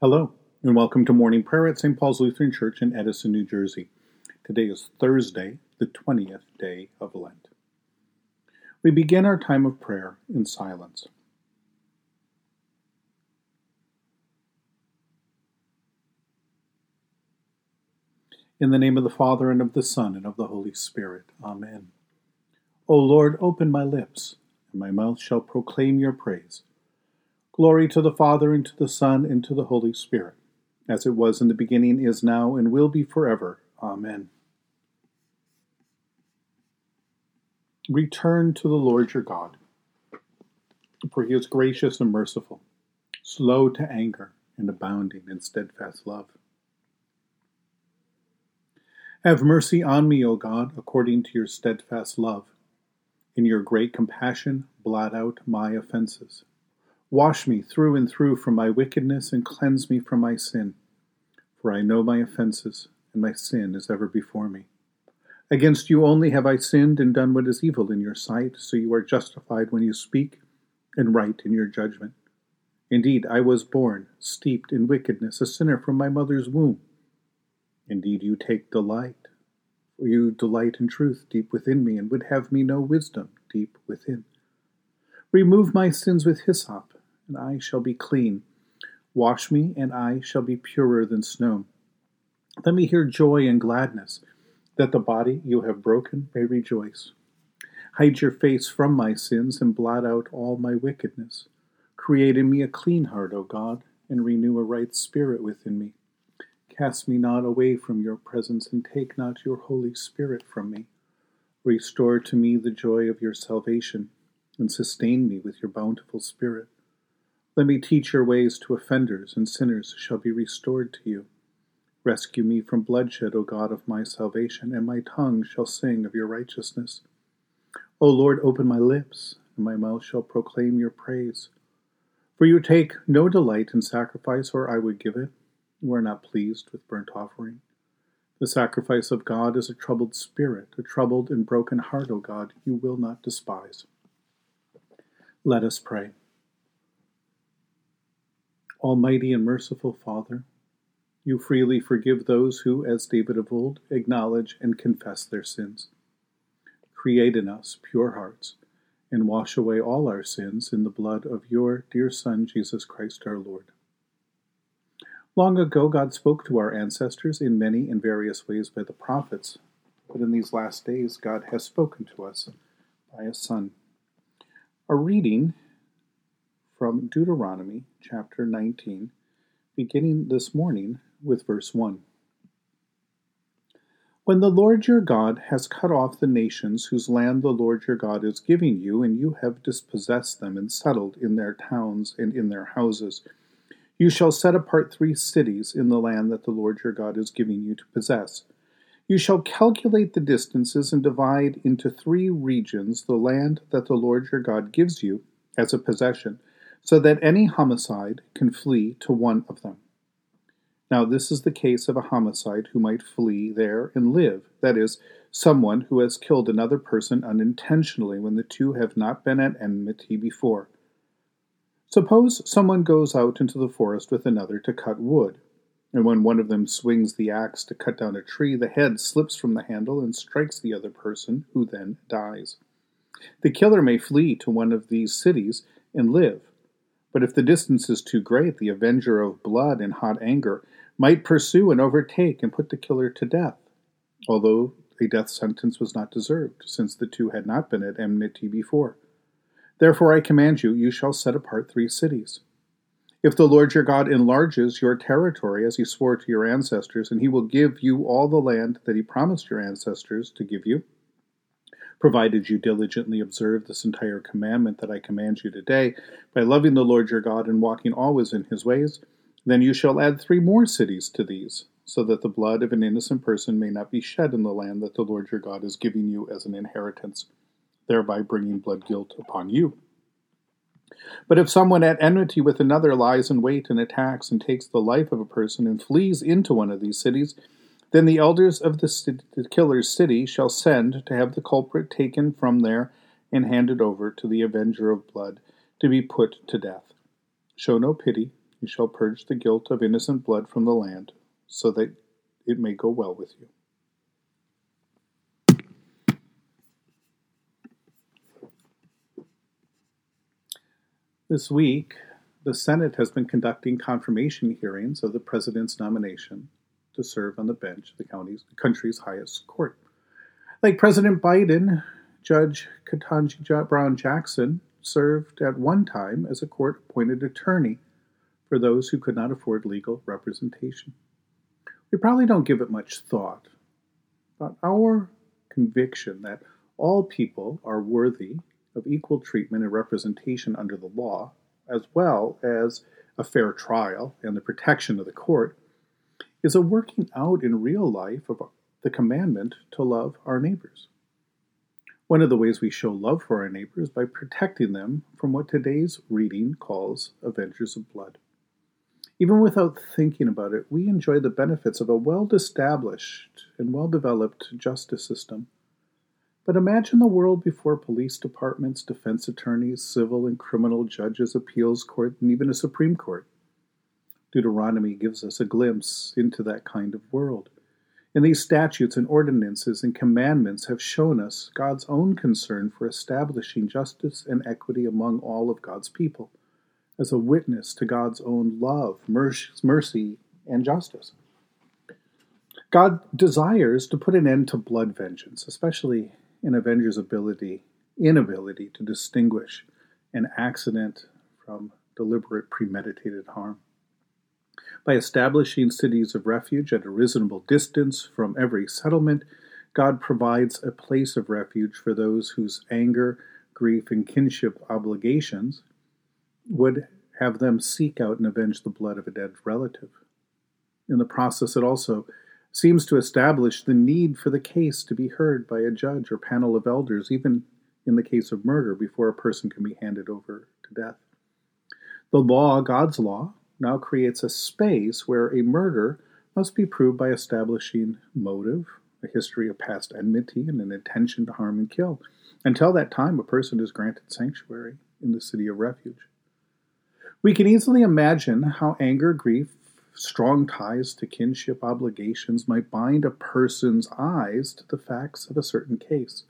Hello, and welcome to morning prayer at St. Paul's Lutheran Church in Edison, New Jersey. Today is Thursday, the 20th day of Lent. We begin our time of prayer in silence. In the name of the Father, and of the Son, and of the Holy Spirit. Amen. O Lord, open my lips, and my mouth shall proclaim your praise. Glory to the Father, and to the Son, and to the Holy Spirit, as it was in the beginning, is now, and will be forever. Amen. Return to the Lord your God, for he is gracious and merciful, slow to anger, and abounding in steadfast love. Have mercy on me, O God, according to your steadfast love. In your great compassion, blot out my offenses Wash me through and through from my wickedness and cleanse me from my sin. For I know my offenses, and my sin is ever before me. Against you only have I sinned and done what is evil in your sight, so you are justified when you speak, and right in your judgment. Indeed, I was born, steeped in wickedness, a sinner from my mother's womb. Indeed, you take delight, for you delight in truth deep within me, and would have me know wisdom deep within. Remove my sins with hyssop and I shall be clean. Wash me, and I shall be purer than snow. Let me hear joy and gladness, that the body you have broken may rejoice. Hide your face from my sins and blot out all my wickedness. Create in me a clean heart, O God, and renew a right spirit within me. Cast me not away from your presence, and take not your Holy Spirit from me. Restore to me the joy of your salvation, and sustain me with your bountiful Spirit. Let me teach your ways to offenders, and sinners shall be restored to you. Rescue me from bloodshed, O God of my salvation, and my tongue shall sing of your righteousness. O Lord, open my lips, and my mouth shall proclaim your praise. For you take no delight in sacrifice, or I would give it. You are not pleased with burnt offering. The sacrifice of God is a troubled spirit, a troubled and broken heart, O God, you will not despise. Let us pray. Almighty and merciful Father, you freely forgive those who, as David of old, acknowledge and confess their sins. Create in us pure hearts, and wash away all our sins in the blood of your dear Son, Jesus Christ our Lord. Long ago, God spoke to our ancestors in many and various ways by the prophets, but in these last days, God has spoken to us by a Son. A reading from Deuteronomy chapter 19, beginning this morning with verse 1. When the Lord your God has cut off the nations whose land the Lord your God is giving you, and you have dispossessed them and settled in their towns and in their houses, you shall set apart three cities in the land that the Lord your God is giving you to possess. You shall calculate the distances and divide into three regions the land that the Lord your God gives you as a possession so that any homicide can flee to one of them. Now, this is the case of a homicide who might flee there and live, that is, someone who has killed another person unintentionally when the two have not been at enmity before. Suppose someone goes out into the forest with another to cut wood, and when one of them swings the axe to cut down a tree, the head slips from the handle and strikes the other person, who then dies. The killer may flee to one of these cities and live but if the distance is too great, the avenger of blood in hot anger might pursue and overtake and put the killer to death, although a death sentence was not deserved, since the two had not been at enmity before. Therefore I command you, you shall set apart three cities. If the Lord your God enlarges your territory as he swore to your ancestors, and he will give you all the land that he promised your ancestors to give you, provided you diligently observe this entire commandment that I command you today, by loving the Lord your God and walking always in his ways, then you shall add three more cities to these, so that the blood of an innocent person may not be shed in the land that the Lord your God is giving you as an inheritance, thereby bringing blood guilt upon you. But if someone at enmity with another lies in wait and attacks and takes the life of a person and flees into one of these cities, then the elders of the, the killer's city shall send to have the culprit taken from there and handed over to the avenger of blood to be put to death. Show no pity You shall purge the guilt of innocent blood from the land, so that it may go well with you. This week, the Senate has been conducting confirmation hearings of the president's nomination to serve on the bench of the county's, country's highest court. Like President Biden, Judge Ketanji Brown Jackson served at one time as a court appointed attorney for those who could not afford legal representation. We probably don't give it much thought, but our conviction that all people are worthy of equal treatment and representation under the law, as well as a fair trial and the protection of the court, is a working out in real life of the commandment to love our neighbors. One of the ways we show love for our neighbors by protecting them from what today's reading calls avengers of blood. Even without thinking about it, we enjoy the benefits of a well established and well developed justice system. But imagine the world before police departments, defense attorneys, civil and criminal judges, appeals court, and even a Supreme Court. Deuteronomy gives us a glimpse into that kind of world. And these statutes and ordinances and commandments have shown us God's own concern for establishing justice and equity among all of God's people, as a witness to God's own love, mercy, and justice. God desires to put an end to blood vengeance, especially an avenger's ability, inability to distinguish an accident from deliberate premeditated harm by establishing cities of refuge at a reasonable distance from every settlement, God provides a place of refuge for those whose anger, grief, and kinship obligations would have them seek out and avenge the blood of a dead relative. In the process, it also seems to establish the need for the case to be heard by a judge or panel of elders, even in the case of murder, before a person can be handed over to death. The law, God's law, now creates a space where a murder must be proved by establishing motive, a history of past enmity, and an intention to harm and kill. Until that time, a person is granted sanctuary in the city of refuge. We can easily imagine how anger, grief, strong ties to kinship obligations might bind a person's eyes to the facts of a certain case.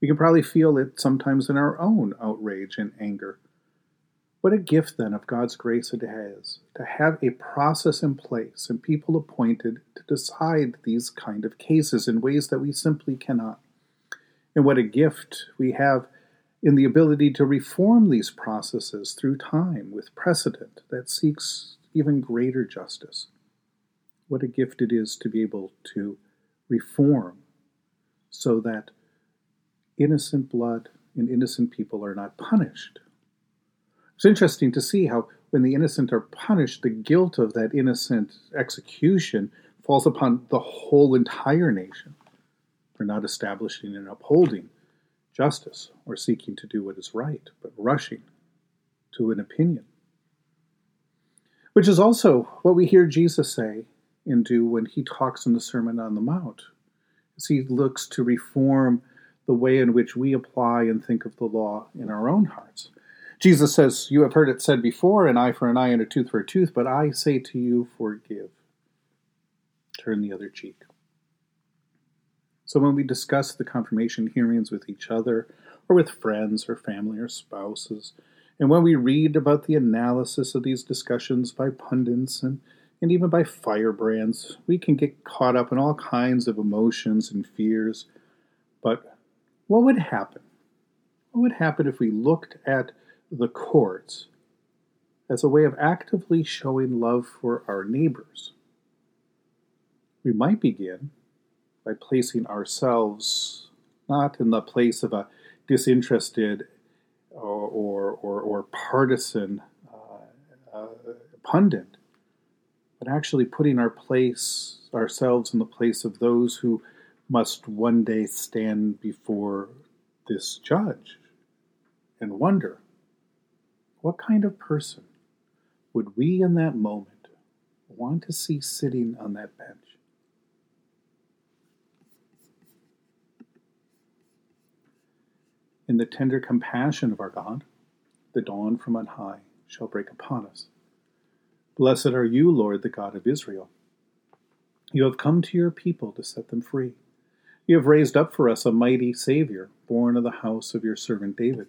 We can probably feel it sometimes in our own outrage and anger what a gift then of God's grace it has to have a process in place and people appointed to decide these kind of cases in ways that we simply cannot. And what a gift we have in the ability to reform these processes through time with precedent that seeks even greater justice. What a gift it is to be able to reform so that innocent blood and innocent people are not punished it's interesting to see how, when the innocent are punished, the guilt of that innocent execution falls upon the whole entire nation for not establishing and upholding justice or seeking to do what is right, but rushing to an opinion. Which is also what we hear Jesus say and do when he talks in the Sermon on the Mount, as he looks to reform the way in which we apply and think of the law in our own hearts. Jesus says, You have heard it said before, an eye for an eye and a tooth for a tooth, but I say to you, forgive. Turn the other cheek. So when we discuss the confirmation hearings with each other, or with friends or family or spouses, and when we read about the analysis of these discussions by pundits and, and even by firebrands, we can get caught up in all kinds of emotions and fears. But what would happen? What would happen if we looked at the courts as a way of actively showing love for our neighbors. We might begin by placing ourselves not in the place of a disinterested or, or, or, or partisan uh, uh, pundit, but actually putting our place ourselves in the place of those who must one day stand before this judge and wonder what kind of person would we in that moment want to see sitting on that bench? In the tender compassion of our God, the dawn from on high shall break upon us. Blessed are you, Lord, the God of Israel. You have come to your people to set them free. You have raised up for us a mighty Savior, born of the house of your servant David.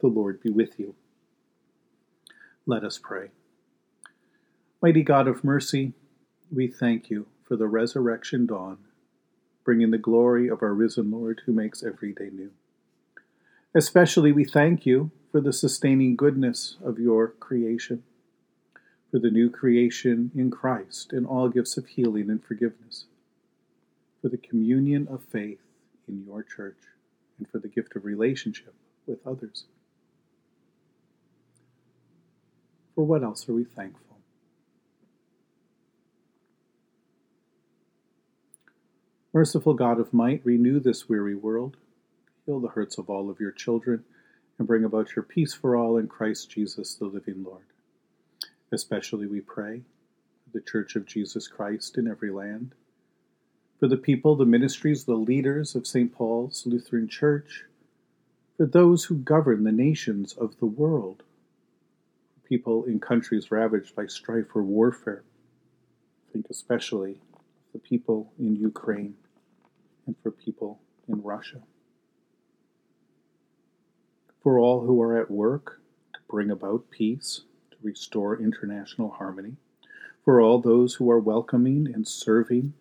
The Lord be with you. Let us pray. Mighty God of mercy, we thank you for the resurrection dawn, bringing the glory of our risen Lord who makes every day new. Especially we thank you for the sustaining goodness of your creation, for the new creation in Christ and all gifts of healing and forgiveness, for the communion of faith in your church, and for the gift of relationship with others. For what else are we thankful? Merciful God of might, renew this weary world, heal the hurts of all of your children, and bring about your peace for all in Christ Jesus, the living Lord. Especially we pray for the Church of Jesus Christ in every land, for the people, the ministries, the leaders of St. Paul's Lutheran Church, for those who govern the nations of the world people in countries ravaged by strife or warfare. Think especially the people in Ukraine and for people in Russia. For all who are at work to bring about peace, to restore international harmony. For all those who are welcoming and serving,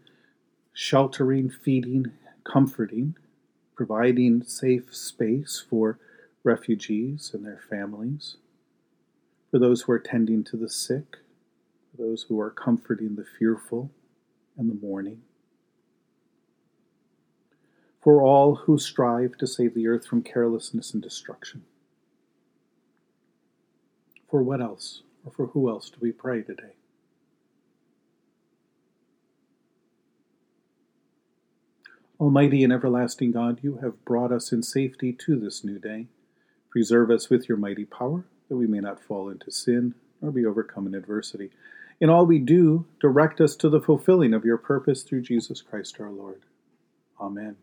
sheltering, feeding, comforting, providing safe space for refugees and their families for those who are tending to the sick, for those who are comforting the fearful and the mourning, for all who strive to save the earth from carelessness and destruction. For what else, or for who else do we pray today? Almighty and everlasting God, you have brought us in safety to this new day. Preserve us with your mighty power that we may not fall into sin nor be overcome in adversity. In all we do, direct us to the fulfilling of your purpose through Jesus Christ our Lord. Amen.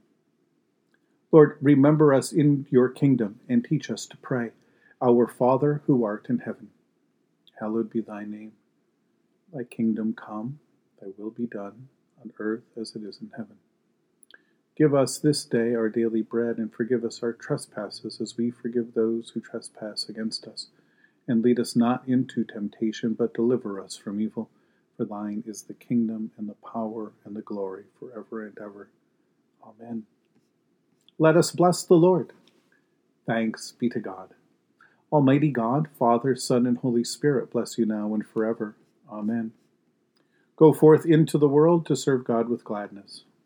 Lord, remember us in your kingdom and teach us to pray. Our Father who art in heaven, hallowed be thy name. Thy kingdom come, thy will be done, on earth as it is in heaven. Give us this day our daily bread, and forgive us our trespasses as we forgive those who trespass against us. And lead us not into temptation, but deliver us from evil. For thine is the kingdom, and the power, and the glory, forever and ever. Amen. Let us bless the Lord. Thanks be to God. Almighty God, Father, Son, and Holy Spirit, bless you now and forever. Amen. Go forth into the world to serve God with gladness.